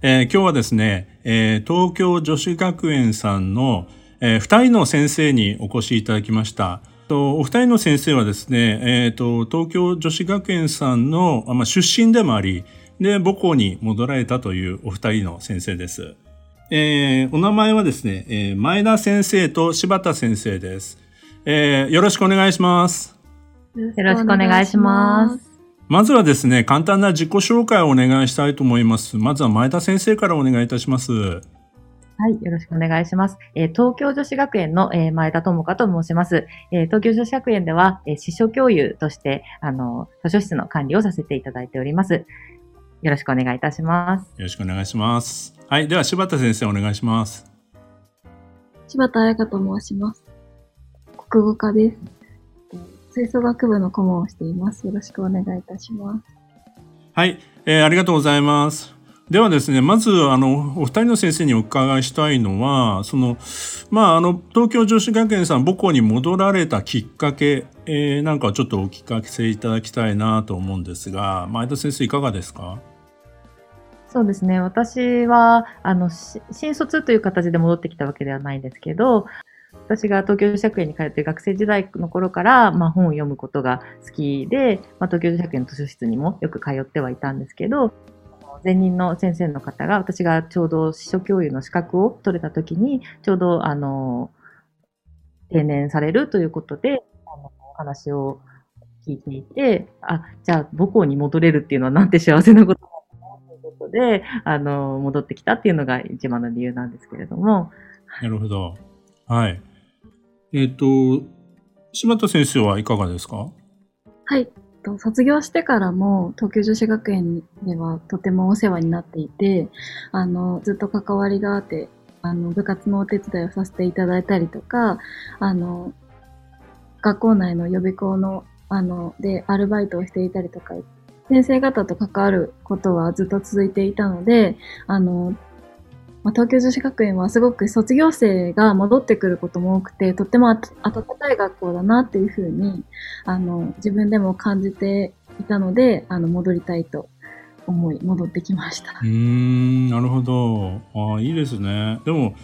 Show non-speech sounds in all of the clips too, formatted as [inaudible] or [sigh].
えー、今日はですね、えー、東京女子学園さんの、えー、2人の先生にお越しいただきました。お二人の先生はですね、えーと、東京女子学園さんの、まあ、出身でもあり、で、母校に戻られたというお二人の先生です。えー、お名前はですね、えー、前田先生と柴田先生です、えー。よろしくお願いします。よろしくお願いします。まずはですね、簡単な自己紹介をお願いしたいと思います。まずは前田先生からお願いいたします。はい、よろしくお願いします。えー、東京女子学園の、えー、前田智香と申します。えー、東京女子学園では、えー、司書教諭として、あの、図書室の管理をさせていただいております。よろしくお願いいたします。よろしくお願いします。はい、では柴田先生お願いします。柴田彩香と申します。国語科です。吹奏楽部の顧問をしています。よろしくお願いいたします。はい、えー、ありがとうございます。ではですね、まず、あの、お二人の先生にお伺いしたいのは、その、まあ、あの、東京女子学園さん母校に戻られたきっかけ、えー、なんかちょっとお聞かせいただきたいなと思うんですが、前田先生いかがですか？そうですね。私は、あの、新卒という形で戻ってきたわけではないんですけど、私が東京女子学園に通って学生時代の頃から、まあ、本を読むことが好きで、まあ、東京女子学園の図書室にもよく通ってはいたんですけど、前任の先生の方が、私がちょうど司書教諭の資格を取れた時に、ちょうど、あの、定年されるということで、あの、お話を聞いていて、あ、じゃあ母校に戻れるっていうのはなんて幸せなことなんだなということで、あの、戻ってきたっていうのが一番の理由なんですけれども。なるほど。はい。えっ、ー、と、柴田先生はいかがですか？はい。卒業してからも東京女子学園ではとてもお世話になっていて、あの、ずっと関わりがあって、あの、部活のお手伝いをさせていただいたりとか、あの、学校内の予備校の、あの、でアルバイトをしていたりとか、先生方と関わることはずっと続いていたので、あの、まあ、東京女子学園はすごく卒業生が戻ってくることも多くて、とっても温かい学校だなっていうふうに、あの、自分でも感じていたので、あの、戻りたいと思い、戻ってきました。うん、なるほど。ああ、いいですね。でも、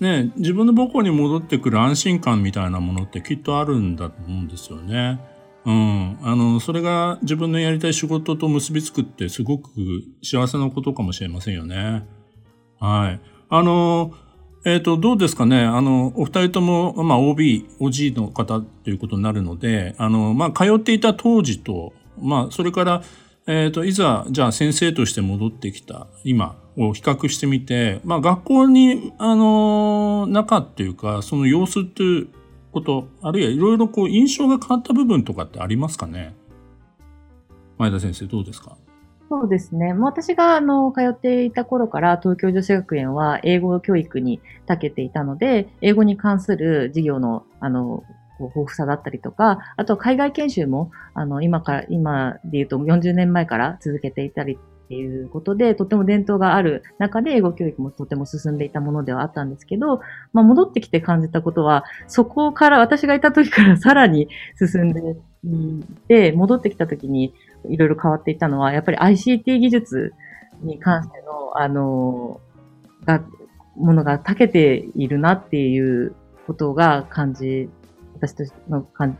ね、自分の母校に戻ってくる安心感みたいなものってきっとあるんだと思うんですよね。うん。あの、それが自分のやりたい仕事と結びつくってすごく幸せなことかもしれませんよね。はい。あの、えっ、ー、と、どうですかね。あの、お二人とも、まあ、OB、OG の方ということになるので、あの、まあ、通っていた当時と、まあ、それから、えっ、ー、と、いざ、じゃあ先生として戻ってきた今を比較してみて、まあ、学校に、あの、中っていうか、その様子っていうこと、あるいはいろいろこう、印象が変わった部分とかってありますかね。前田先生、どうですか？そうですね。私があの通っていた頃から東京女子学園は英語教育に長けていたので、英語に関する授業のあの豊富さだったりとか、あと海外研修もあの今から、今で言うと40年前から続けていたりっていうことで、とても伝統がある中で英語教育もとても進んでいたものではあったんですけど、まあ、戻ってきて感じたことは、そこから私がいた時からさらに進んでいて、戻ってきた時にいろいろ変わっていたのは、やっぱり ICT 技術に関しての、あの、が、ものが長けているなっていうことが感じ、私との感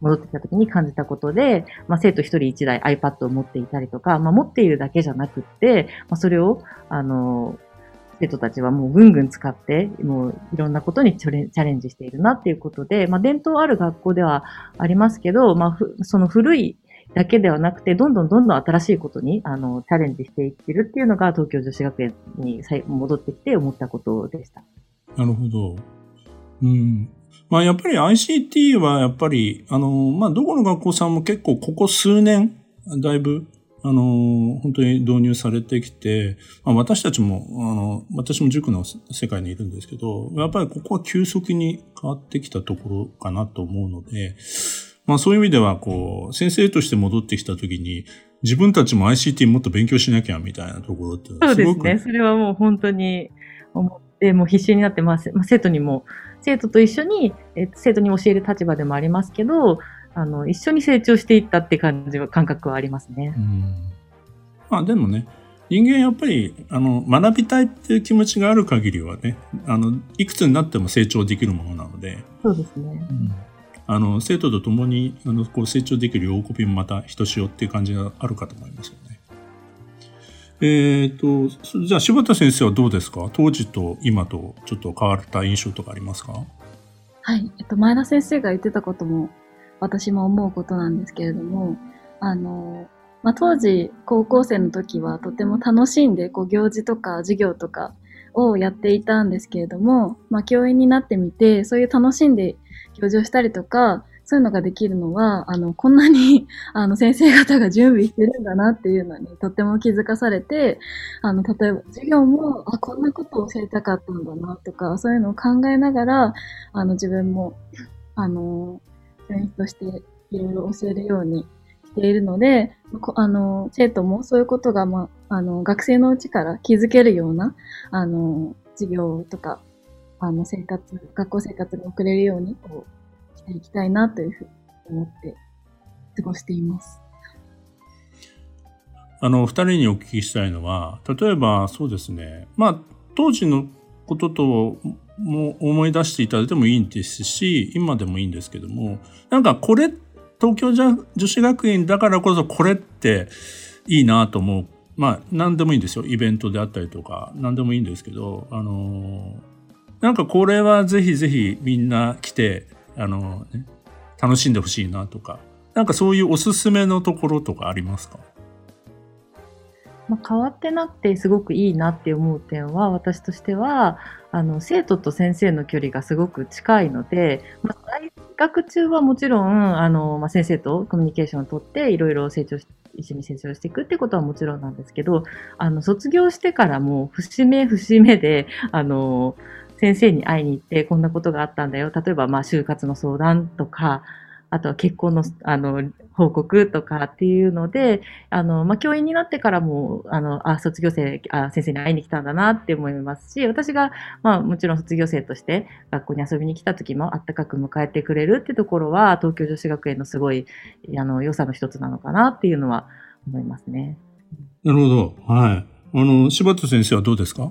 戻ってきた時に感じたことで、まあ、生徒一人一台 iPad を持っていたりとか、まあ、持っているだけじゃなくって、まあ、それを、あの、生徒たちはもうぐんぐん使って、もういろんなことにチャレンジしているなっていうことで、まあ、伝統ある学校ではありますけど、まあ、その古いだけではなくて、どんどんどんどん新しいことに、あの、チャレンジしていってるっていうのが、東京女子学園に戻ってきて思ったことでした。なるほど。うん。まあやっぱり ICT はやっぱり、あの、まあどこの学校さんも結構ここ数年、だいぶ、あの、本当に導入されてきて、まあ、私たちも、あの、私も塾の世界にいるんですけど、やっぱりここは急速に変わってきたところかなと思うので、まあそういう意味では、こう、先生として戻ってきたときに、自分たちも ICT もっと勉強しなきゃみたいなところってそうですね。それはもう本当に思って、もう必死になってます。まあ、生徒にも、生徒と一緒に、え生徒に教える立場でもありますけど、あの、一緒に成長していったって感じは、感覚はありますね。うん。まあでもね、人間やっぱり、あの、学びたいっていう気持ちがある限りはね、あの、いくつになっても成長できるものなので。そうですね。うんあの生徒と共にあのこう成長できる喜びもまたひとしおっていう感じがあるかと思いますよね。えっ、ー、と、じゃあ柴田先生はどうですか？当時と今とちょっと変わった印象とかありますか？はい。えっと、前田先生が言ってたことも私も思うことなんですけれども、あの、まあ、当時高校生の時はとても楽しんでこう行事とか授業とかをやっていたんですけれども、まあ、教員になってみてそういう楽しんで教授をしたりとか、そういうのができるのは、あの、こんなに、[laughs] あの、先生方が準備してるんだなっていうのに、とっても気づかされて、あの、例えば授業も、あ、こんなことを教えたかったんだなとか、そういうのを考えながら、あの、自分も、あの、教員としていろいろ教えるようにしているので、あの、生徒もそういうことが、まあ、あの、学生のうちから気づけるような、あの、授業とか、あの、生活、学校生活が送れるように、こう、していきたいなというふうに思って過ごしています。あの、二人にお聞きしたいのは、例えばそうですね、まあ、当時のこととも思い出していただいてもいいんですし、今でもいいんですけども、なんかこれ、東京女子学院だからこそこれっていいなと思う。まあ、何でもいいんですよ。イベントであったりとか、何でもいいんですけど、あのなんかこれはぜひぜひみんな来て、あの、ね、楽しんでほしいなとか、なんかそういうおすすめのところとかありますか？まあ、変わってなくてすごくいいなって思う点は私としてはあの生徒と先生の距離がすごく近いので、まあ、大学中はもちろんあの、まあ、先生とコミュニケーションをとっていろいろ成長し一緒に成長していくってことはもちろんなんですけどあの卒業してからも節目節目であの先生に会いに行って、こんなことがあったんだよ。例えば、まあ、就活の相談とか、あとは結婚の、あの、報告とかっていうので、あの、まあ、教員になってからも、あの、あ、卒業生、あ、先生に会いに来たんだなって思いますし、私が、まあ、もちろん卒業生として学校に遊びに来た時もあったかく迎えてくれるってところは、東京女子学園のすごい、あの、良さの一つなのかなっていうのは思いますね。なるほど。はい。あの、柴田先生はどうですか？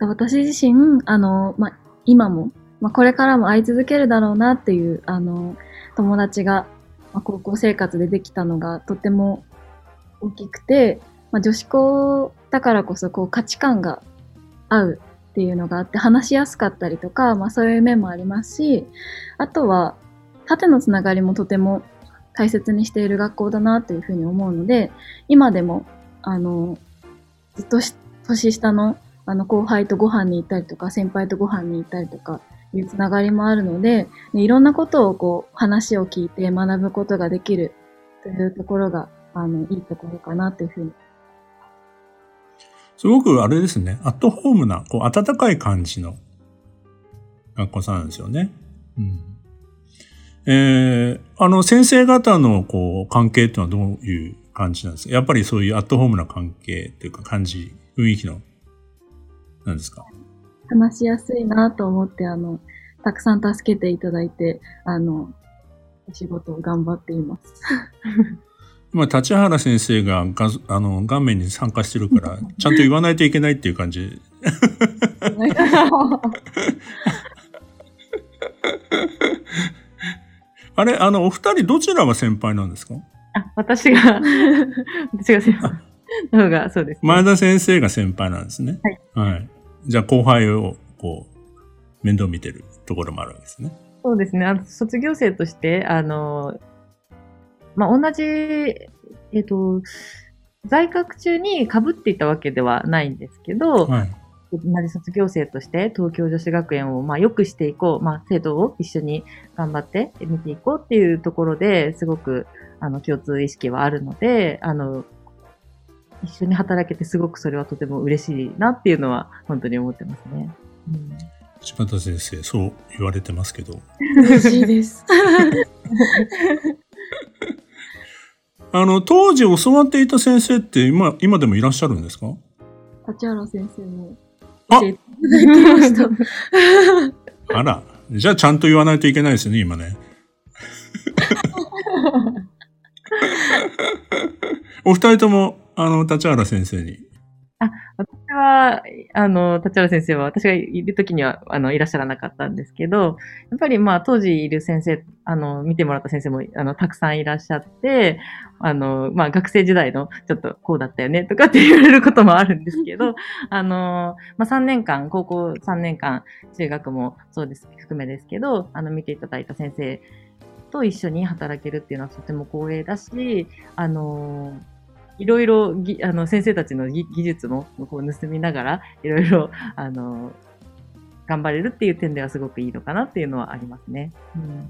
私自身、あの、まあ、今も、まあ、これからも会い続けるだろうなっていう、あの、友達が、まあ、高校生活でできたのがとても大きくて、まあ、女子校だからこそこう価値観が合うっていうのがあって話しやすかったりとか、まあそういう面もありますし、あとは縦のつながりもとても大切にしている学校だなというふうに思うので、今でも、あの、ずっと年下のあの後輩とご飯に行ったりとか、先輩とご飯に行ったりとか、いうつながりもあるので、いろんなことをこう、話を聞いて学ぶことができるというところが、あの、いいところかなというふうに。すごくあれですね、アットホームな、こう、温かい感じの学校さんなんですよね。うん。えー、あの、先生方の、こう、関係っていうのはどういう感じなんですか？やっぱりそういうアットホームな関係っていうか感じ、雰囲気の何ですか？話しやすいなと思って、あの、たくさん助けていただいて、あの、お仕事を頑張っています。今、立原先生ががあの画面に参加してるから、ちゃんと言わないといけないっていう感じ。[laughs] あれ、あの、お二人どちらが先輩なんですか？あ、私が、私が先輩。の方が、そうです、ね、前田先生が先輩なんですね。はい。はい。じゃあ後輩をこう、面倒見てるところもあるわけですね。そうですね。あの卒業生として、あの、まあ、同じ、えっ、ー、と、在学中に被っていたわけではないんですけど、はい、同じ卒業生として東京女子学園をまあ良くしていこう、まあ、生徒を一緒に頑張って見ていこうっていうところですごくあの共通意識はあるので、あの、一緒に働けてすごくそれはとても嬉しいなっていうのは本当に思ってますね。うん柴田先生、そう言われてますけど。嬉しいです。[laughs] あの、当時教わっていた先生って今、今でもいらっしゃるんですか？立原先生もあ教えていただいてました。あら。じゃあちゃんと言わないといけないですね、今ね。[laughs] お二人とも、あの、立原先生に。私は、あの、立原先生は、私がいる時には、あの、いらっしゃらなかったんですけど、やっぱりまあ、当時いる先生、あの、見てもらった先生も、あの、たくさんいらっしゃって、あの、まあ、学生時代の、ちょっとこうだったよね、とかって言われることもあるんですけど、[laughs] あの、まあ、3年間、高校3年間、中学もそうです、含めですけど、あの、見ていただいた先生と一緒に働けるっていうのはとても光栄だし、あの、いろいろぎ、あの、先生たちの技技術もこう盗みながら、いろいろ、あの、頑張れるっていう点ではすごくいいのかなっていうのはありますね。うん、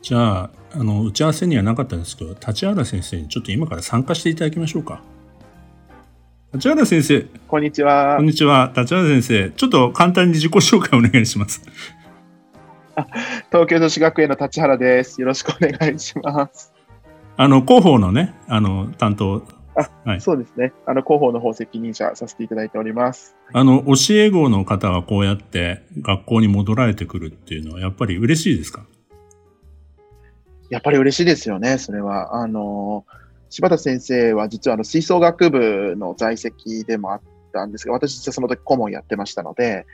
じゃあ、あの、打ち合わせにはなかったんですけど、立原先生にちょっと今から参加していただきましょうか。立原先生、こんにちはこん。にちは。立原先生、ちょっと簡単に自己紹介お願いします。東京女子学園の立原です。よろしくお願いします。あの、広報のね、あの、担当、はいそうですね。あの、広報の方責任者させていただいております。あの、教え子の方がこうやって学校に戻られてくるっていうのは、やっぱり嬉しいですか？やっぱり嬉しいですよね、それは。あの、柴田先生は実はあの吹奏楽部の在籍でもあったんですが、私実はその時顧問やってましたので、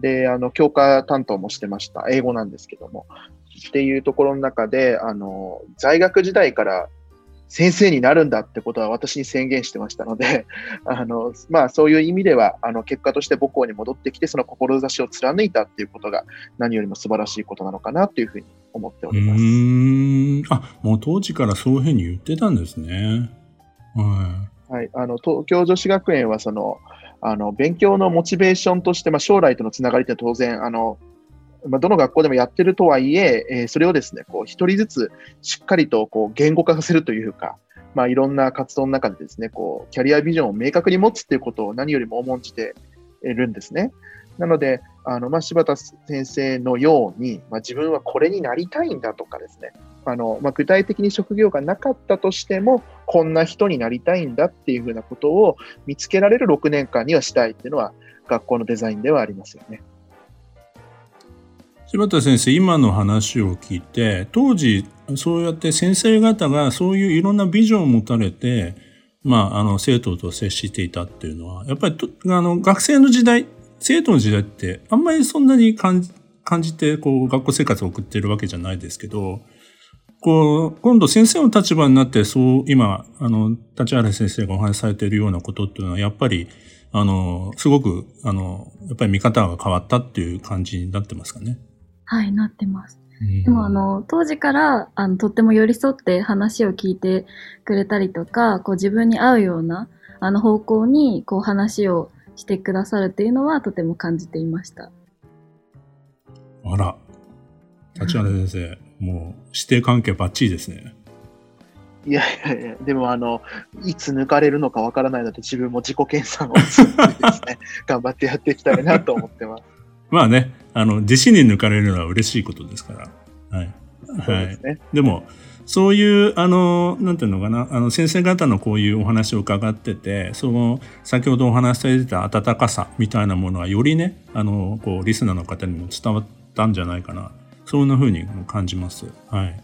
で、あの、教科担当もしてました。英語なんですけども。っていうところの中で、あの、在学時代から先生になるんだってことは私に宣言してましたので、[laughs] あの、まあそういう意味では、あの、結果として母校に戻ってきて、その志を貫いたっていうことが何よりも素晴らしいことなのかなというふうに思っておうります。ーん。あ、もう当時からそういうふうに言ってたんですね。ははい、あの東京女子学園はそのあの勉強のモチベーションとして、まあ、将来とのつながりって当然あの、まあ、どの学校でもやってるとはいええーそれをですねこう一人ずつしっかりとこう言語化させるというか、まあ、いろんな活動の中でですねこうキャリアビジョンを明確に持つっていうことを何よりも重んじているんですね。なので、あのまあ、柴田先生のように、まあ、自分はこれになりたいんだとかですね、あのまあ、具体的に職業がなかったとしても、こんな人になりたいんだっていうふうなことを見つけられる6年間にはしたいっていうのは、学校のデザインではありますよね。柴田先生、今の話を聞いて、当時、そうやって先生方がそういういろんなビジョンを持たれて、まあ、あの、生徒と接していたっていうのは、やっぱり、あの、学生の時代、生徒の時代って、あんまりそんなに感じ、感じて、こう、学校生活を送ってるわけじゃないですけど、こう、今度先生の立場になって、そう、今、あの、立原先生がお話しされているようなことっていうのは、やっぱり、あの、すごく、あの、やっぱり見方が変わったっていう感じになってますかね。はい、なってます。ででもあ、の当時からあのとっても寄り添って話を聞いてくれたりとかこう自分に合うようなあの方向にこう話をしてくださるっていうのはとても感じていました。あら、立原先生、もう、指定関係バッチリですね。いやいやいや、でもあの、いつ抜かれるのかわからないので、自分も自己研鑽をね、[laughs] 頑張ってやっていきたいなと思ってます。まあね、あの、弟子に抜かれるのは嬉しいことですから。はい。はいです。ね。でも、そういう、あの、なんていうのかな、あの、先生方のこういうお話を伺ってて、その、先ほどお話しされてた温かさみたいなものは、よりね、あの、こう、リスナーの方にも伝わったんじゃないかな。そんな風に感じます。はい。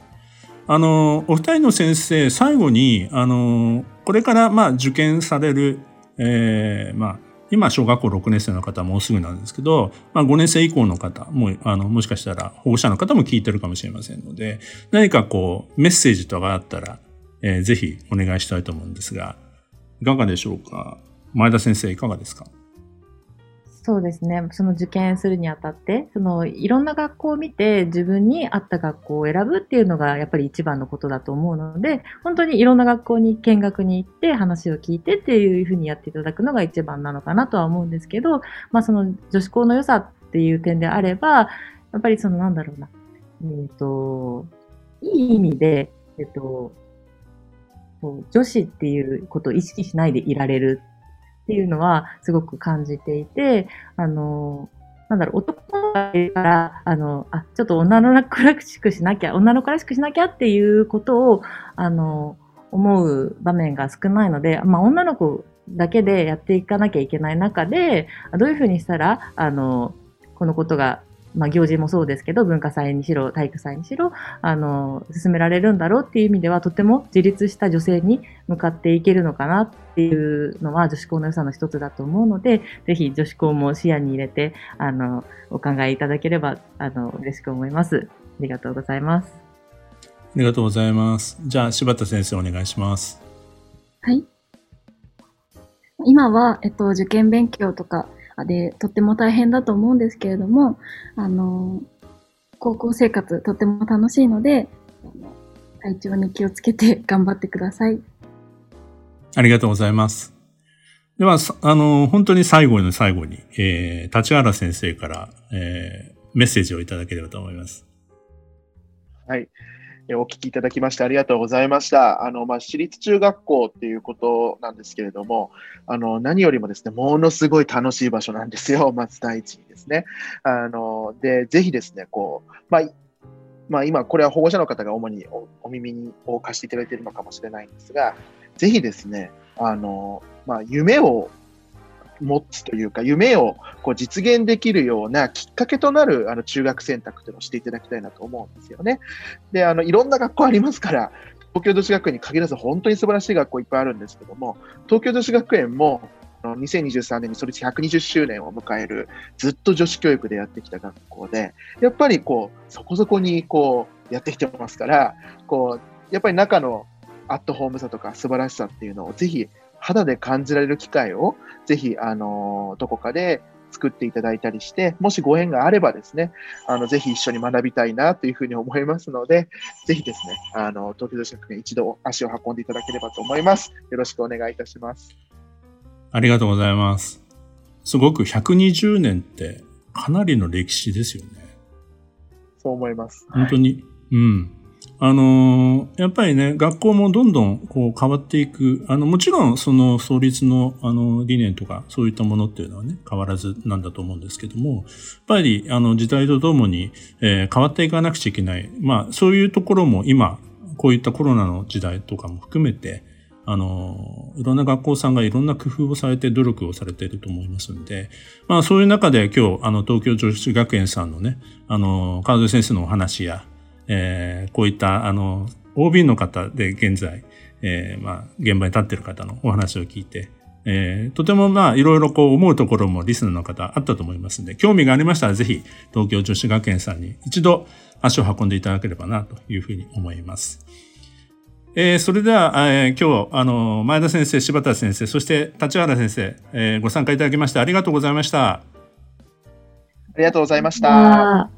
あの、お二人の先生、最後に、あの、これから、まあ、受験される、えーまあ、今、小学校6年生の方もうすぐなんですけど、まあ、5年生以降の方も、あの、もしかしたら保護者の方も聞いてるかもしれませんので、何かこう、メッセージとかあったら、えーぜひお願いしたいと思うんですが、いかがでしょうか？前田先生、いかがですか？そうですね。その受験するにあたって、そのいろんな学校を見て自分に合った学校を選ぶっていうのがやっぱり一番のことだと思うので、本当にいろんな学校に見学に行って話を聞いてっていうふうにやっていただくのが一番なのかなとは思うんですけど、まあその女子校の良さっていう点であれば、やっぱりそのなんだろうな、えっ、と、いい意味で、えっ、と、女子っていうことを意識しないでいられるっていうのはすごく感じていて、あの、なんだろう、男の子から、あの、あ、ちょっと女の子らしくしなきゃ、女の子らしくしなきゃっていうことを、あの、思う場面が少ないので、まあ、女の子だけでやっていかなきゃいけない中で、どういうふうにしたら、あの、このことが、まあ、行事もそうですけど、文化祭にしろ、体育祭にしろ、あの、進められるんだろうっていう意味では、とても自立した女性に向かっていけるのかなっていうのは女子校の良さの一つだと思うので、ぜひ女子校も視野に入れて、あの、お考えいただければ、あの、嬉しく思います。ありがとうございます。ありがとうございます。じゃあ、柴田先生お願いします。はい。今は、えっと、受験勉強とかでとっても大変だと思うんですけれども、あの、高校生活とっても楽しいので、あの体調に気をつけて [laughs] 頑張ってください。ありがとうございます。では、さあの、本当に最後の最後に、えー、立原先生から、えー、メッセージをいただければと思います。はい。お聞きいただきましてありがとうございました。あの、まあ、私立中学校っていうことなんですけれども、あの、何よりもですね、ものすごい楽しい場所なんですよ。[laughs] まず第一にですね。あの、で、ぜひですね、こう、まあ、まあ、今、これは保護者の方が主におお耳を貸していただいているのかもしれないんですが、ぜひですね、あの、まあ、夢を持つというか、夢をこう実現できるようなきっかけとなるあの中学選択というのをしていただきたいなと思うんですよね。で、あの、いろんな学校ありますから、東京女子学園に限らず本当に素晴らしい学校いっぱいあるんですけども、東京女子学園も、2023年に創立120周年を迎える、ずっと女子教育でやってきた学校で、やっぱりこう、そこそこにこう、やってきてますから、こう、やっぱり中のアットホームさとか素晴らしさっていうのをぜひ肌で感じられる機会をぜひ、あのどこかで作っていただいたりして、もしご縁があればですね、あの、ぜひ一緒に学びたいなというふうに思いますので、ぜひですね、あの、東京女子学園一度足を運んでいただければと思います。よろしくお願いいたします。ありがとうございます。すごく120年ってかなりの歴史ですよね。そう思います。本当に。うん。あのーやっぱりね、学校もどんどんこう変わっていく。あの、もちろんその創立のあの理念とかそういったものっていうのはね、変わらずなんだと思うんですけども、やっぱりあの時代とともに、えー変わっていかなくちゃいけない。まあ、そういうところも今、こういったコロナの時代とかも含めて、あの、いろんな学校さんがいろんな工夫をされて努力をされていると思いますんで、まあそういう中で今日、あの、東京女子学園さんのね、あの、川添先生のお話や、えーこういった、あの、OB の方で現在、えーまあ、現場に立っている方のお話を聞いて、えーとてもまあ、いろいろこう思うところもリスナーの方あったと思いますんで、興味がありましたらぜひ、東京女子学園さんに一度足を運んでいただければなというふうに思います。えーそれでは、えー今日、あの、前田先生、柴田先生、そして立原先生、えーご参加いただきましてありがとうございました。ありがとうございました。